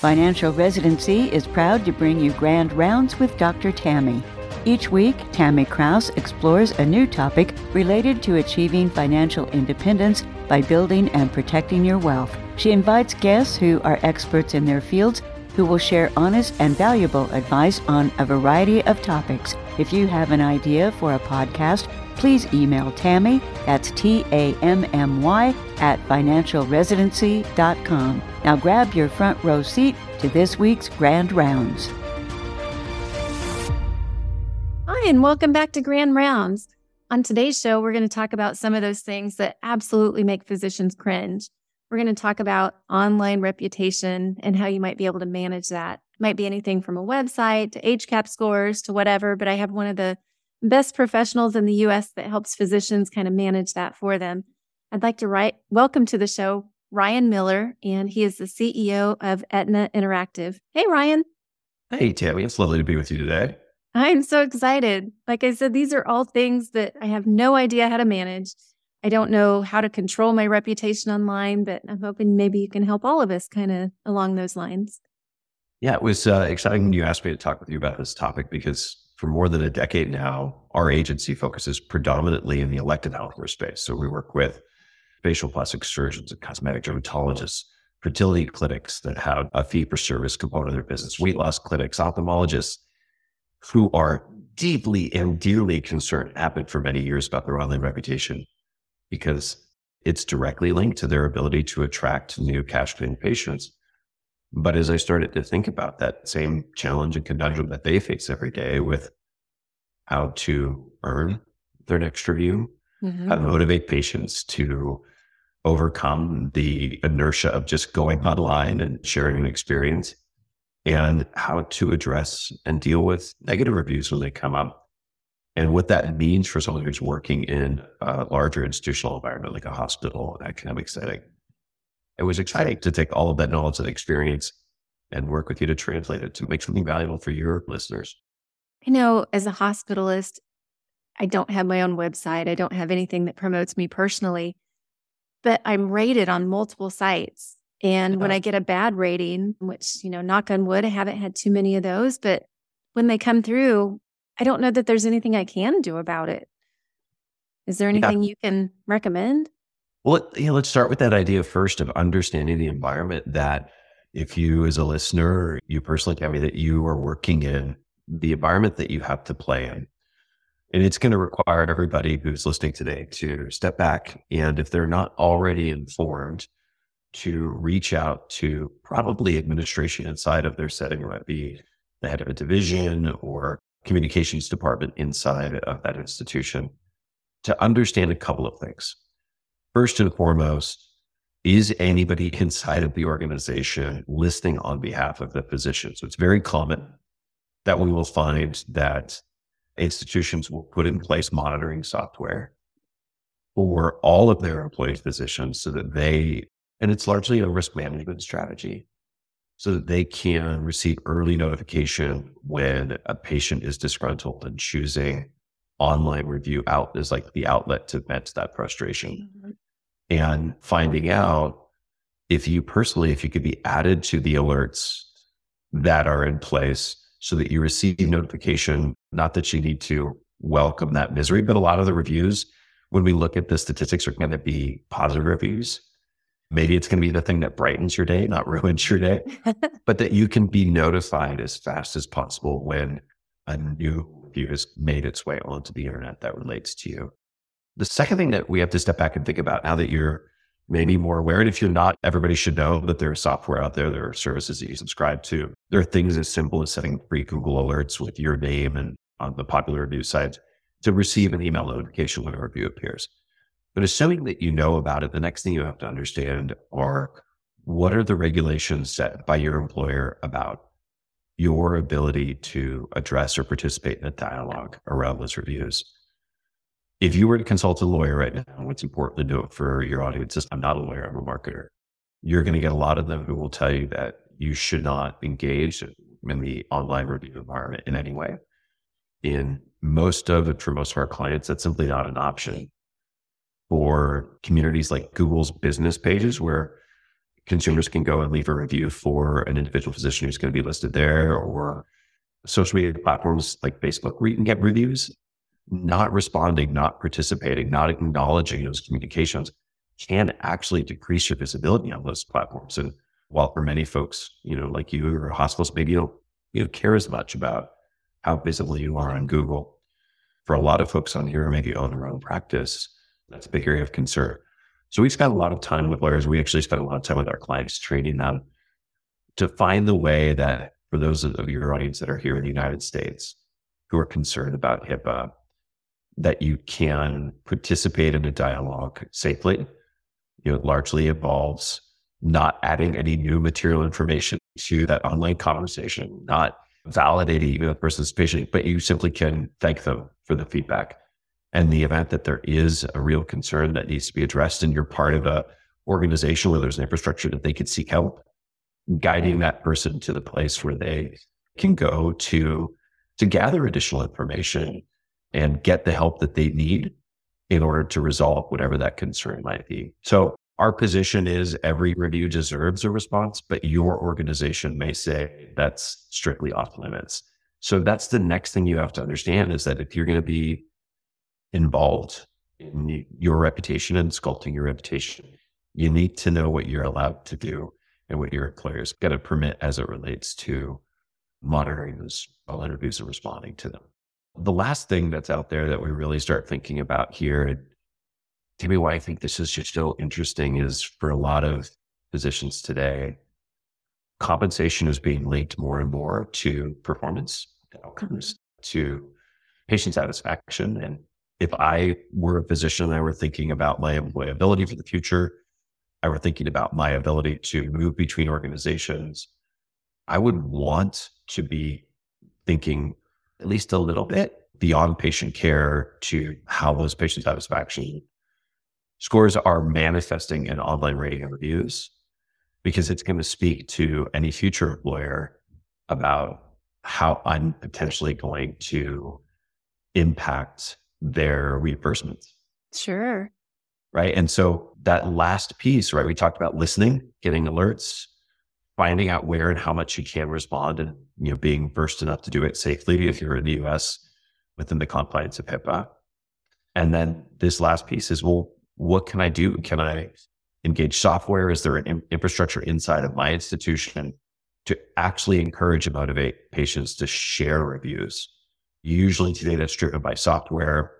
Financial Residency is proud to bring you Grand Rounds with Dr. Tammy. Each week, Tammy Kraus explores a new topic related to achieving financial independence by building and protecting your wealth. She invites guests who are experts in their fields who will share honest and valuable advice on a variety of topics. If you have an idea for a podcast, please email Tammy, that's T A M M Y, at financialresidency.com. Now grab your front row seat to this week's Grand Rounds. Hi, and welcome back to Grand Rounds. On today's show, we're going to talk about some of those things that absolutely make physicians cringe. We're going to talk about online reputation and how you might be able to manage that. Might be anything from a website to HCAHPS scores to whatever, but I have one of the best professionals in the US that helps physicians kind of manage that for them. I'd like to write welcome to the show Ryan Miller, and he is the CEO of Etna Interactive. Hey, Ryan. Hey, Tammy. It's lovely to be with you today. I'm so excited. Like I said, these are all things that I have no idea how to manage. I don't know how to control my reputation online, but I'm hoping maybe you can help all of us kind of along those lines. Yeah, it was uh, exciting when you asked me to talk with you about this topic because for more than a decade now, our agency focuses predominantly in the elective healthcare space. So we work with facial plastic surgeons and cosmetic dermatologists, fertility clinics that have a fee for service component of their business, weight loss clinics, ophthalmologists, who are deeply and dearly concerned, have for many years about their online reputation because it's directly linked to their ability to attract new cash paying patients. But as I started to think about that same challenge and conundrum that they face every day with how to earn their next review, mm-hmm. how to motivate patients to overcome the inertia of just going online and sharing an experience, and how to address and deal with negative reviews when they come up. And what that means for someone who's working in a larger institutional environment like a hospital, an academic setting. It was exciting to take all of that knowledge and experience and work with you to translate it to make something valuable for your listeners. I know as a hospitalist, I don't have my own website. I don't have anything that promotes me personally, but I'm rated on multiple sites and yeah. when uh-huh. I get a bad rating, which, you know, knock on wood, I haven't had too many of those, but when they come through, I don't know that there's anything I can do about it. Is there anything yeah. you can recommend? Well, yeah, let's start with that idea first of understanding the environment that if you, as a listener, you personally tell me that you are working in the environment that you have to play in. And it's going to require everybody who's listening today to step back. And if they're not already informed, to reach out to probably administration inside of their setting. It might be the head of a division or communications department inside of that institution to understand a couple of things. First and foremost, is anybody inside of the organization listening on behalf of the physician? So it's very common that we will find that institutions will put in place monitoring software for all of their employee physicians so that they and it's largely a risk management strategy so that they can receive early notification when a patient is disgruntled and choosing online review out is like the outlet to vent that frustration. Mm-hmm. And finding out if you personally, if you could be added to the alerts that are in place so that you receive notification, not that you need to welcome that misery, but a lot of the reviews, when we look at the statistics, are going to be positive reviews. Maybe it's going to be the thing that brightens your day, not ruins your day, but that you can be notified as fast as possible when a new review has made its way onto the internet that relates to you. The second thing that we have to step back and think about now that you're maybe more aware, and if you're not, everybody should know that there's software out there, there are services that you subscribe to. There are things as simple as setting free Google alerts with your name and on the popular review sites to receive an email notification when a review appears. But assuming that you know about it, the next thing you have to understand are what are the regulations set by your employer about your ability to address or participate in a dialogue around those reviews. If you were to consult a lawyer right now, what's important to do it for your audience. is I'm not a lawyer, I'm a marketer. You're going to get a lot of them who will tell you that you should not engage in the online review environment in any way. In most of it, for most of our clients, that's simply not an option for communities like Google's business pages, where consumers can go and leave a review for an individual physician who's going to be listed there or social media platforms like Facebook where you can get reviews, not responding, not participating, not acknowledging those communications can actually decrease your visibility on those platforms. And while for many folks, you know, like you or hospitals, maybe you don't, you don't care as much about how visible you are on Google. For a lot of folks on here, maybe own their own practice, that's a big area of concern. So we spent a lot of time with lawyers. We actually spent a lot of time with our clients training them to find the way that for those of your audience that are here in the United States who are concerned about HIPAA, that you can participate in a dialogue safely. You know, it largely involves not adding any new material information to that online conversation, not validating even the person's patient, but you simply can thank them for the feedback and the event that there is a real concern that needs to be addressed and you're part of a organization where there's an infrastructure that they could seek help, guiding that person to the place where they can go to to gather additional information and get the help that they need in order to resolve whatever that concern might be. So our position is every review deserves a response, but your organization may say that's strictly off limits. So that's the next thing you have to understand is that if you're going to be involved in mm-hmm. your reputation and sculpting your reputation. You need to know what you're allowed to do and what your employer's got to permit as it relates to monitoring those all interviews and responding to them. The last thing that's out there that we really start thinking about here, and me why I think this is just so interesting, is for a lot of physicians today, compensation is being linked more and more to performance outcomes, mm-hmm. to patient satisfaction and if I were a physician and I were thinking about my employability for the future, I were thinking about my ability to move between organizations, I would want to be thinking at least a little bit beyond patient care to how those patient satisfaction scores are manifesting in online rating reviews, because it's going to speak to any future employer about how I'm potentially going to impact their reimbursements. Sure. Right. And so that last piece, right, we talked about listening, getting alerts, finding out where and how much you can respond and, you know, being versed enough to do it safely if you're in the US within the confines of HIPAA. And then this last piece is, well, what can I do? Can I engage software? Is there an infrastructure inside of my institution to actually encourage and motivate patients to share reviews? Usually today that's driven by software,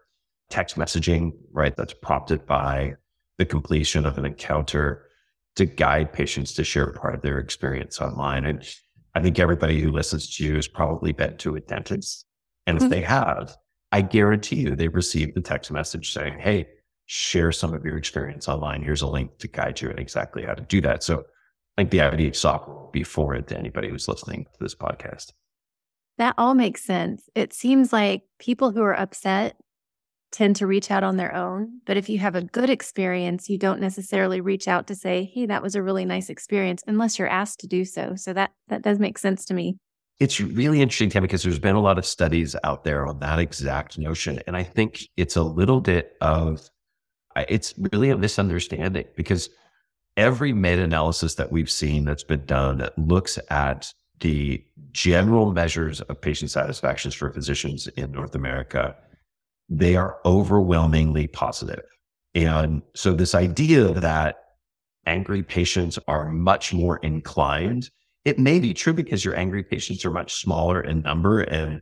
text messaging, right? That's prompted by the completion of an encounter to guide patients to share part of their experience online. And I think everybody who listens to you has probably been to a dentist. And if mm-hmm. they have, I guarantee you they've received the text message saying, Hey, share some of your experience online. Here's a link to guide you in exactly how to do that. So I think the of software will be foreign to anybody who's listening to this podcast. That all makes sense. It seems like people who are upset tend to reach out on their own. But if you have a good experience, you don't necessarily reach out to say, "Hey, that was a really nice experience," unless you're asked to do so. So that that does make sense to me. It's really interesting, Tim, because there's been a lot of studies out there on that exact notion, and I think it's a little bit of it's really a misunderstanding because every meta-analysis that we've seen that's been done that looks at the general measures of patient satisfactions for physicians in North America, they are overwhelmingly positive. And so this idea that angry patients are much more inclined, it may be true because your angry patients are much smaller in number and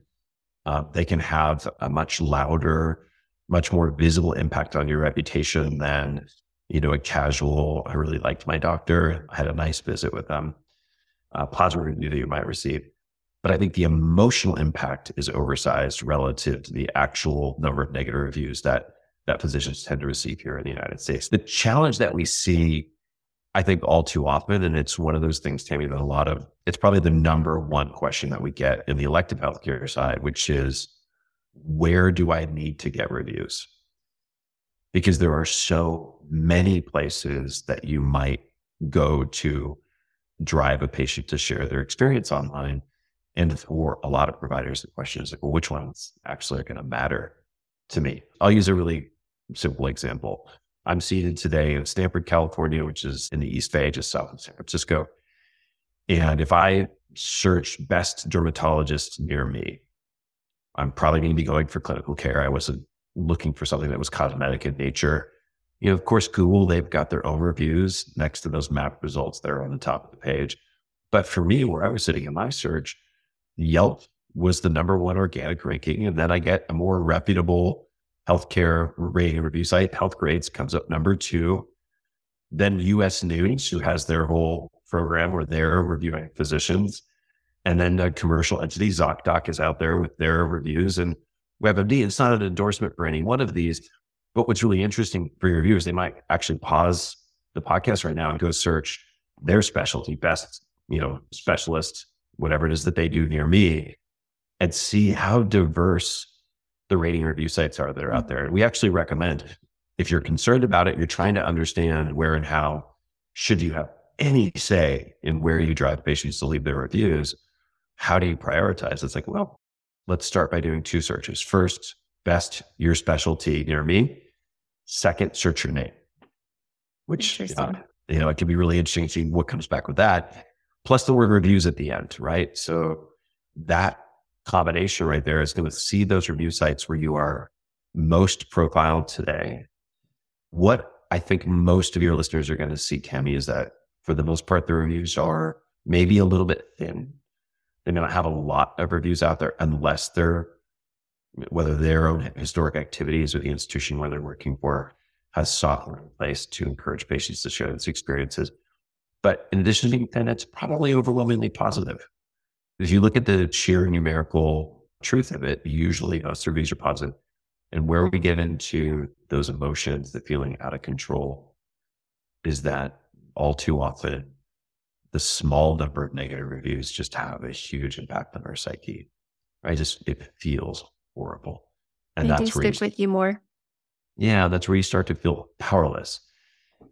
uh, they can have a much louder, much more visible impact on your reputation than, you know, a casual, I really liked my doctor. I had a nice visit with them uh, positive review that you might receive. But I think the emotional impact is oversized relative to the actual number of negative reviews that that physicians tend to receive here in the United States. The challenge that we see, I think, all too often, and it's one of those things, Tammy, that a lot of it's probably the number one question that we get in the elective healthcare side, which is where do I need to get reviews? Because there are so many places that you might go to drive a patient to share their experience online. And for a lot of providers, the question is like, well, which ones actually are going to matter to me? I'll use a really simple example. I'm seated today in Stanford, California, which is in the East Bay, just south of San Francisco. And if I search best dermatologist near me, I'm probably going to be going for clinical care. I wasn't looking for something that was cosmetic in nature. You know, of course, Google, they've got their own reviews next to those map results there on the top of the page. But for me, where I was sitting in my search, Yelp was the number one organic ranking. And then I get a more reputable healthcare rating review site. Healthgrades comes up number two. Then US News, who has their whole program where they're reviewing physicians. And then a commercial entity, ZocDoc, is out there with their reviews. And WebMD, it's not an endorsement for any one of these. But what's really interesting for your viewers, they might actually pause the podcast right now and go search their specialty, best, you know, specialist, whatever it is that they do near me, and see how diverse the rating review sites are that are out mm-hmm. there. And we actually recommend if you're concerned about it, you're trying to understand where and how should you have any say in where you drive patients to leave their reviews, how do you prioritize? It's like, well, let's start by doing two searches. First, best your specialty near me. Second, search your name, which, uh, you know, it can be really interesting to see what comes back with that. Plus the word reviews at the end, right? So that combination right there is going to see those review sites where you are most profiled today. What I think most of your listeners are going to see, Tammy, is that for the most part, the reviews are maybe a little bit thin. They may not have a lot of reviews out there unless they're whether their own historic activities or the institution where they're working for has software in place to encourage patients to share those experiences. But in addition to that, it's probably overwhelmingly positive. If you look at the sheer numerical truth of it, usually reviews are positive. And where we get into those emotions, the feeling out of control, is that all too often the small number of negative reviews just have a huge impact on our psyche. I just it feels horrible, and they that's where you, with you more. Yeah, that's where you start to feel powerless.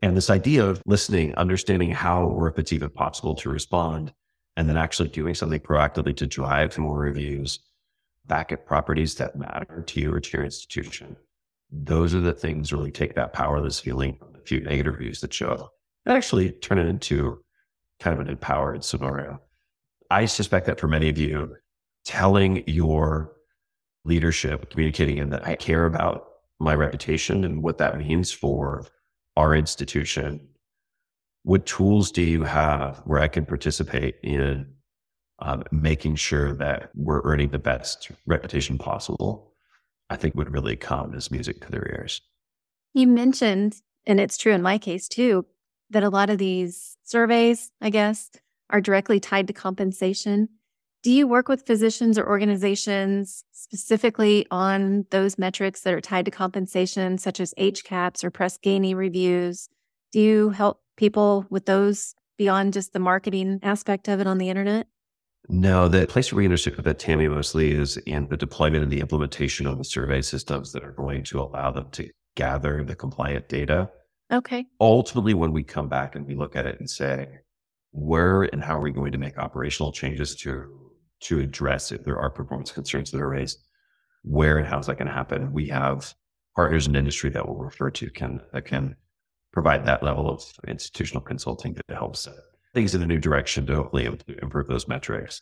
And this idea of listening, understanding how or if it's even possible to respond, and then actually doing something proactively to drive more reviews back at properties that matter to you or to your institution. Those are the things really take that powerless feeling from the few negative reviews that show up and actually turn it into kind of an empowered scenario. I suspect that for many of you, telling your leadership, communicating in that I care about my reputation and what that means for our institution. What tools do you have where I can participate in um, making sure that we're earning the best reputation possible? I think would really come as music to their ears. You mentioned, and it's true in my case too, that a lot of these surveys, I guess, are directly tied to compensation. Do you work with physicians or organizations specifically on those metrics that are tied to compensation, such as HCAHPS or Press Ganey reviews? Do you help people with those beyond just the marketing aspect of it on the internet? No, the place where we intersect with that Tammy mostly is in the deployment and the implementation of the survey systems that are going to allow them to gather the compliant data Okay. Ultimately, when we come back and we look at it and say, where and how are we going to make operational changes to to address if there are performance concerns that are raised, where and how is that going to happen? We have partners in industry that we'll refer to can that can provide that level of institutional consulting to help set things in a new direction to hopefully improve those metrics.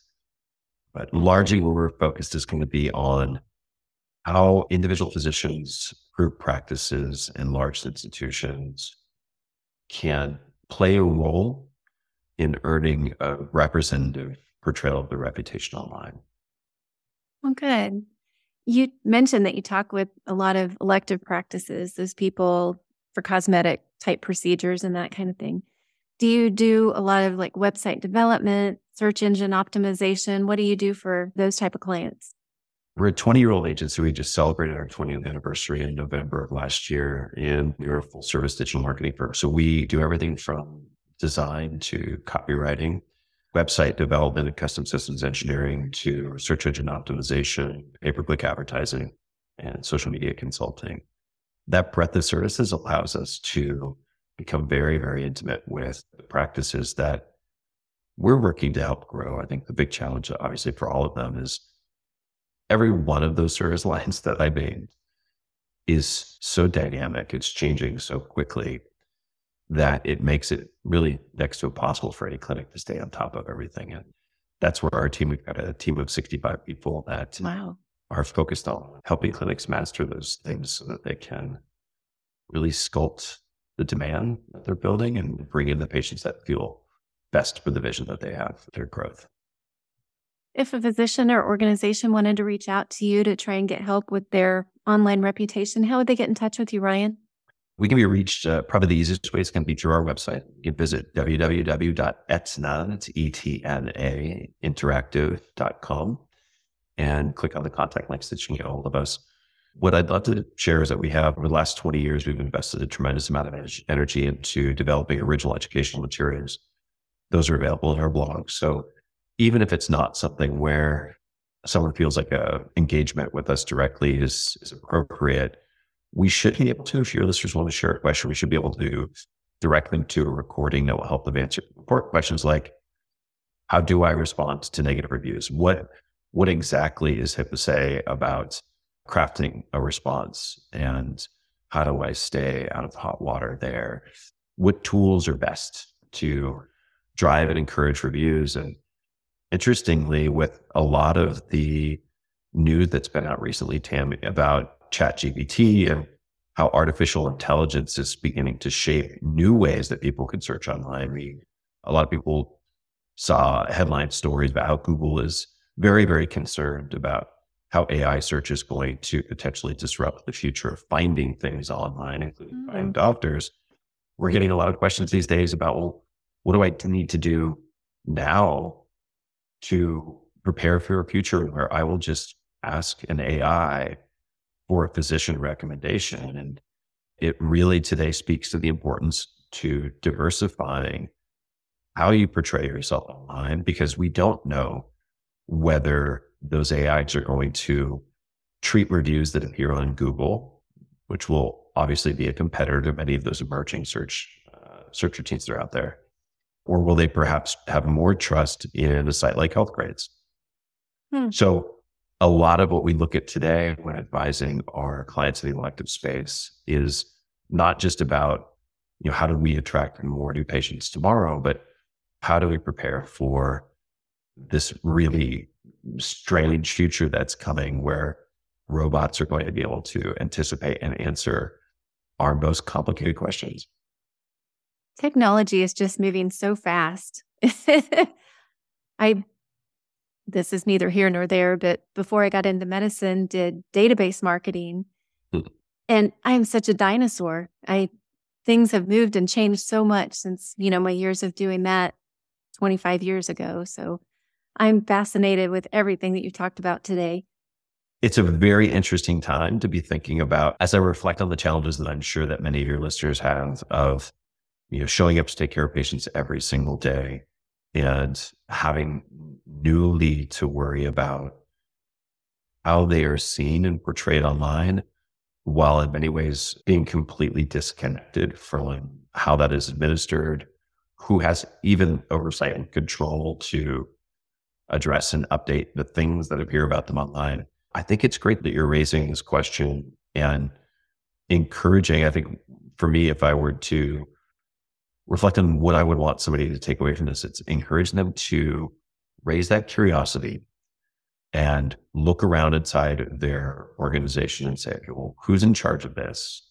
But largely where we're focused is going to be on how individual physicians, group practices, and large institutions can play a role in earning a representative portrayal of their reputation online. Well, good. You mentioned that you talk with a lot of elective practices, those people for cosmetic type procedures and that kind of thing. Do you do a lot of like website development, search engine optimization? What do you do for those type of clients? We're a 20 year old agency. We just celebrated our 20th anniversary in November of last year, and we're a full service digital marketing firm. So we do everything from design to copywriting, website development and custom systems engineering to search engine optimization, pay per click advertising, and social media consulting. That breadth of services allows us to become very, very intimate with the practices that we're working to help grow. I think the big challenge, obviously, for all of them is every one of those service lines that I named is so dynamic, it's changing so quickly that it makes it really next to impossible for any clinic to stay on top of everything. And that's where our team, we've got a team of 65 people that wow. are focused on helping clinics master those things so that they can really sculpt the demand that they're building and bring in the patients that feel best for the vision that they have for their growth. If a physician or organization wanted to reach out to you to try and get help with their online reputation, how would they get in touch with you, Ryan? We can be reached, uh, probably the easiest way is going to be through our website. You can visit www.etna, that's E-T-N-A, interactive.com and click on the contact links that you can get hold of us. What I'd love to share is that we have, over the last 20 years, we've invested a tremendous amount of energy into developing original educational materials. Those are available in our blog. So even if it's not something where someone feels like a engagement with us directly is, is appropriate, we should be able to, if your listeners want to share a question, we should be able to direct them to a recording that will help them answer important questions like, how do I respond to negative reviews? What, what exactly is HIPAA say about crafting a response? And how do I stay out of hot water there? What tools are best to drive and encourage reviews? And interestingly, with a lot of the news that's been out recently, Tam, about ChatGPT and how artificial intelligence is beginning to shape new ways that people can search online. We, a lot of people saw headline stories about how Google is very, very concerned about how AI search is going to potentially disrupt the future of finding things online, including mm-hmm. finding doctors. We're getting a lot of questions these days about, well, what do I need to do now to prepare for a future where I will just ask an AI for a physician recommendation. And it really today speaks to the importance to diversifying how you portray yourself online because we don't know whether those AIs are going to treat reviews that appear on Google, which will obviously be a competitor to many of those emerging search uh, search routines that are out there. Or will they perhaps have more trust in a site like Healthgrades? Hmm. So, a lot of what we look at today when advising our clients in the elective space is not just about, you know, how do we attract more new patients tomorrow, but how do we prepare for this really strange future that's coming where robots are going to be able to anticipate and answer our most complicated questions? Technology is just moving so fast. I this is neither here nor there, but before I got into medicine, did database marketing. Mm. And I am such a dinosaur. I things have moved and changed so much since, you know, my years of doing that 25 years ago. So I'm fascinated with everything that you talked about today. It's a very interesting time to be thinking about as I reflect on the challenges that I'm sure that many of your listeners have of you know, showing up to take care of patients every single day and having newly to worry about how they are seen and portrayed online, while in many ways being completely disconnected from how that is administered, who has even oversight and control to address and update the things that appear about them online. I think it's great that you're raising this question and encouraging. I think for me, if I were to reflect on what I would want somebody to take away from this. It's encouraging them to raise that curiosity and look around inside their organization and say, okay, well, who's in charge of this?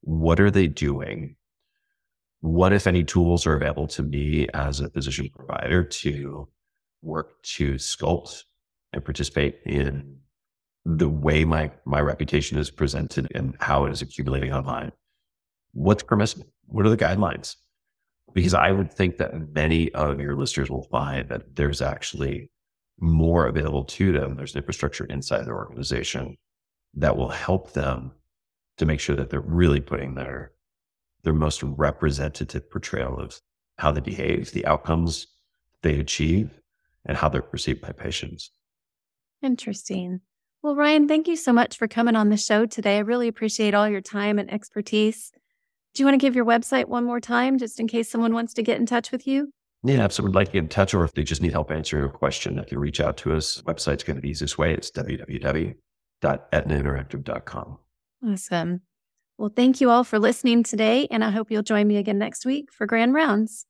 What are they doing? What, if any, tools are available to me as a physician provider to work to sculpt and participate in the way my, my reputation is presented and how it is accumulating online? What's permissible? What are the guidelines? Because I would think that many of your listeners will find that there's actually more available to them. There's infrastructure inside their organization that will help them to make sure that they're really putting their their most representative portrayal of how they behave, the outcomes they achieve, and how they're perceived by patients. Interesting. Well, Ryan, thank you so much for coming on the show today. I really appreciate all your time and expertise. Do you want to give your website one more time just in case someone wants to get in touch with you? Yeah, if someone would like to get in touch or if they just need help answering a question, if you reach out to us, website's going to be the easiest way. It's www.etnainteractive.com. Awesome. Well, thank you all for listening today, and I hope you'll join me again next week for Grand Rounds.